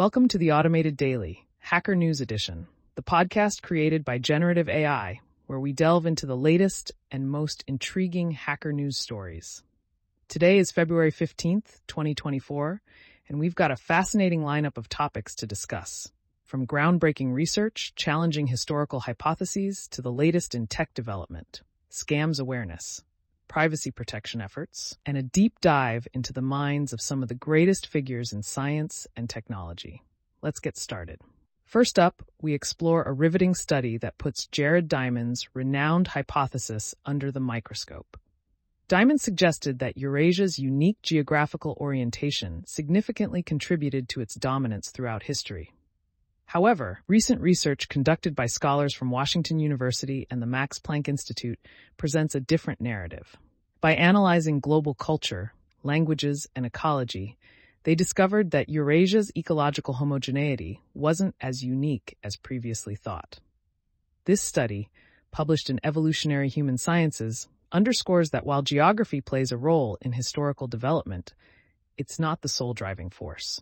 Welcome to the Automated Daily, Hacker News Edition, the podcast created by Generative AI, where we delve into the latest and most intriguing hacker news stories. Today is February 15th, 2024, and we've got a fascinating lineup of topics to discuss. From groundbreaking research, challenging historical hypotheses, to the latest in tech development, scams awareness, privacy protection efforts, and a deep dive into the minds of some of the greatest figures in science and technology. Let's get started. First up, we explore a riveting study that puts Jared Diamond's renowned hypothesis under the microscope. Diamond suggested that Eurasia's unique geographical orientation significantly contributed to its dominance throughout history. However, recent research conducted by scholars from Washington University and the Max Planck Institute presents a different narrative. By analyzing global culture, languages, and ecology, they discovered that Eurasia's ecological homogeneity wasn't as unique as previously thought. This study, published in Evolutionary Human Sciences, underscores that while geography plays a role in historical development, it's not the sole driving force.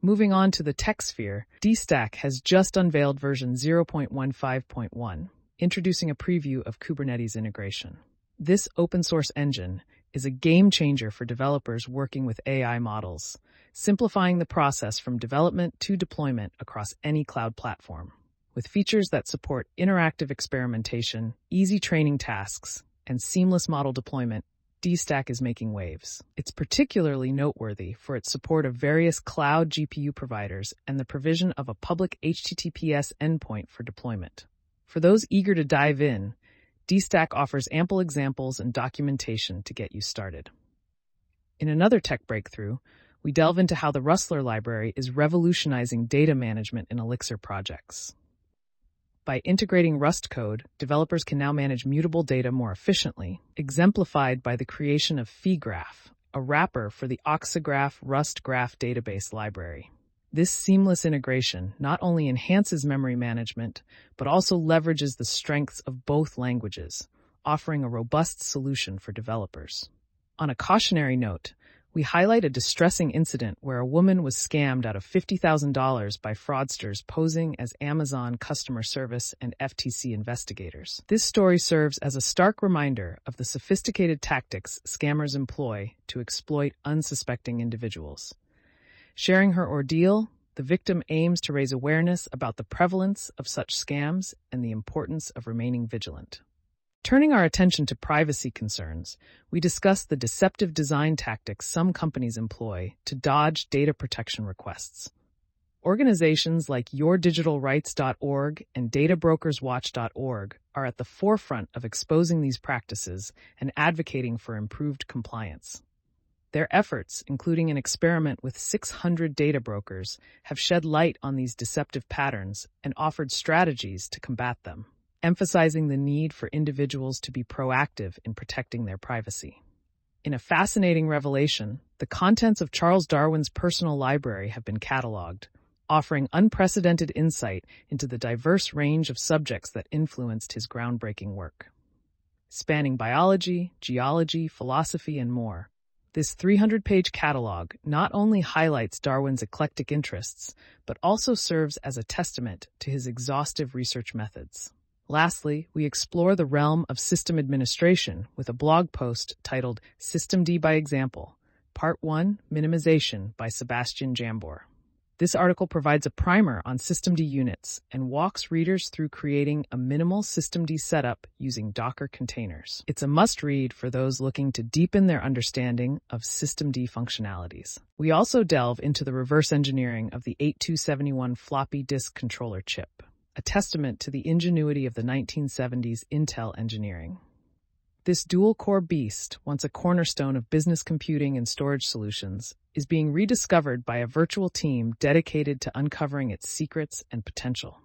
Moving on to the tech sphere, DStack has just unveiled version 0.15.1, introducing a preview of Kubernetes integration. This open source engine is a game changer for developers working with AI models, simplifying the process from development to deployment across any cloud platform. With features that support interactive experimentation, easy training tasks, and seamless model deployment, DStack is making waves. It's particularly noteworthy for its support of various cloud GPU providers and the provision of a public HTTPS endpoint for deployment. For those eager to dive in, DStack offers ample examples and documentation to get you started. In another tech breakthrough, we delve into how the Rustler library is revolutionizing data management in Elixir projects. By integrating Rust code, developers can now manage mutable data more efficiently, exemplified by the creation of phygraph, a wrapper for the Oxigraph Rust Graph database library. This seamless integration not only enhances memory management, but also leverages the strengths of both languages, offering a robust solution for developers. On a cautionary note, we highlight a distressing incident where a woman was scammed out of $50,000 by fraudsters posing as Amazon customer service and FTC investigators. This story serves as a stark reminder of the sophisticated tactics scammers employ to exploit unsuspecting individuals. Sharing her ordeal, the victim aims to raise awareness about the prevalence of such scams and the importance of remaining vigilant. Turning our attention to privacy concerns, we discuss the deceptive design tactics some companies employ to dodge data protection requests. Organizations like YourDigitalRights.org and DataBrokersWatch.org are at the forefront of exposing these practices and advocating for improved compliance. Their efforts, including an experiment with 600 data brokers, have shed light on these deceptive patterns and offered strategies to combat them emphasizing the need for individuals to be proactive in protecting their privacy. In a fascinating revelation, the contents of Charles Darwin's personal library have been cataloged, offering unprecedented insight into the diverse range of subjects that influenced his groundbreaking work. Spanning biology, geology, philosophy, and more, this 300 page catalog not only highlights Darwin's eclectic interests, but also serves as a testament to his exhaustive research methods. Lastly, we explore the realm of system administration with a blog post titled Systemd by Example, Part 1 Minimization by Sebastian Jambor. This article provides a primer on Systemd units and walks readers through creating a minimal Systemd setup using Docker containers. It's a must read for those looking to deepen their understanding of Systemd functionalities. We also delve into the reverse engineering of the 8271 floppy disk controller chip a testament to the ingenuity of the 1970s Intel engineering. This dual core beast, once a cornerstone of business computing and storage solutions, is being rediscovered by a virtual team dedicated to uncovering its secrets and potential.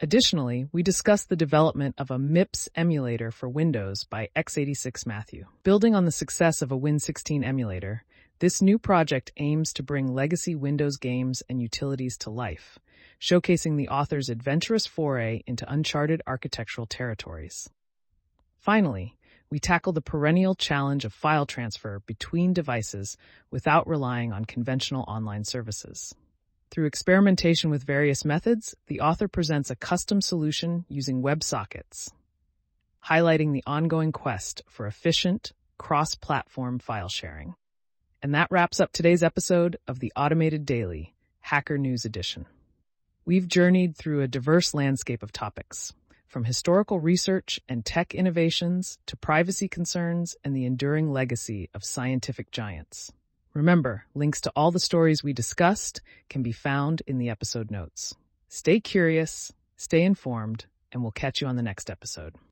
Additionally, we discuss the development of a MIPS emulator for Windows by x86 Matthew. Building on the success of a Win16 emulator, this new project aims to bring legacy Windows games and utilities to life, showcasing the author's adventurous foray into uncharted architectural territories. Finally, we tackle the perennial challenge of file transfer between devices without relying on conventional online services. Through experimentation with various methods, the author presents a custom solution using WebSockets, highlighting the ongoing quest for efficient, cross-platform file sharing. And that wraps up today's episode of the Automated Daily, Hacker News Edition. We've journeyed through a diverse landscape of topics, from historical research and tech innovations to privacy concerns and the enduring legacy of scientific giants. Remember, links to all the stories we discussed can be found in the episode notes. Stay curious, stay informed, and we'll catch you on the next episode.